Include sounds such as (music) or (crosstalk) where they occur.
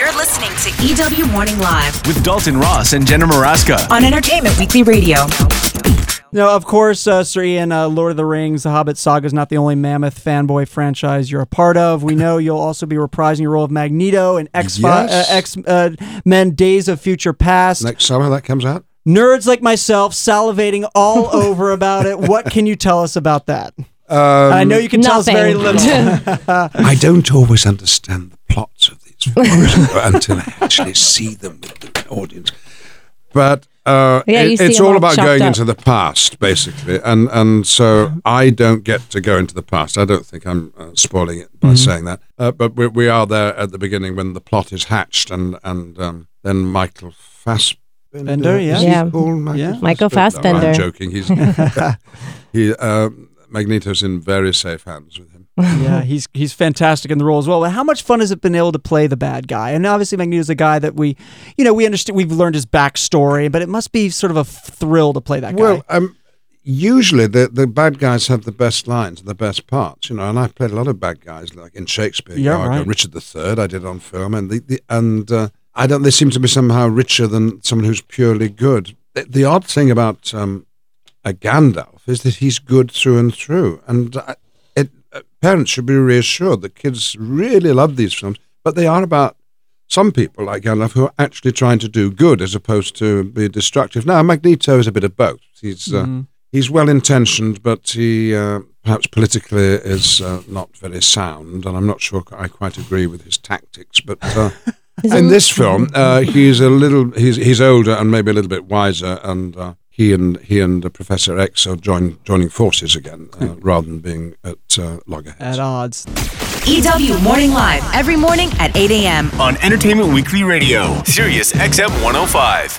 You're listening to EW Morning Live with Dalton Ross and Jenna Maraska. on Entertainment Weekly Radio. Now, of course, uh, Sir Ian, uh, Lord of the Rings, The Hobbit saga is not the only mammoth fanboy franchise you're a part of. We know you'll also be reprising your role of Magneto in X yes. uh, uh, Men Days of Future Past. Next summer that comes out. Nerds like myself salivating all (laughs) over about it. What can you tell us about that? Um, I know you can tell us very little. (laughs) I don't always understand the plots of these films (laughs) until I actually see them with the audience. But uh, Yeah, it- it's all all about going up. into the past, basically, and and so I don't get to go into the past. I don't think I'm uh, spoiling it by Mm-hmm. saying that. Uh, but we, we are there at the beginning when the plot is hatched, and and um, then Michael Fassbender, Bender, yeah. is he Yeah. called Michael Yeah. Michael No, I'm Fassbender. joking. He's (laughs) he. Uh, Magneto's in very safe hands with him. (laughs) yeah, he's he's fantastic in the role as well. How much fun has it been able to play the bad guy? And obviously, Magneto's a guy that we, you know, we understand. We've learned his backstory, but it must be sort of a thrill to play that guy. Well, um, usually the the bad guys have the best lines, the best parts, you know. And I've played a lot of bad guys, like in Shakespeare. Yeah, you know, right. Richard III, I did on film, and the, the and uh, I don't. They seem to be somehow richer than someone who's purely good. The, the odd thing about um, a Gandalf is that he's good through and through, and uh, it, uh, parents should be reassured that kids really love these films, but they are about some people like Gandalf who are actually trying to do good as opposed to be destructive. Now, Magneto is a bit of both. He's uh, Mm-hmm. he's well intentioned, but he uh, perhaps politically is uh, not very sound, and I'm not sure I quite agree with his tactics. But uh, (laughs) in this film, (laughs) uh, he's a little he's he's older and maybe a little bit wiser, and uh, he and he and uh, Professor X are join, joining forces again uh, rather than being at uh, loggerheads. at odds. EW Morning Live every morning at 8 a.m. On Entertainment Weekly Radio, Sirius XM 105.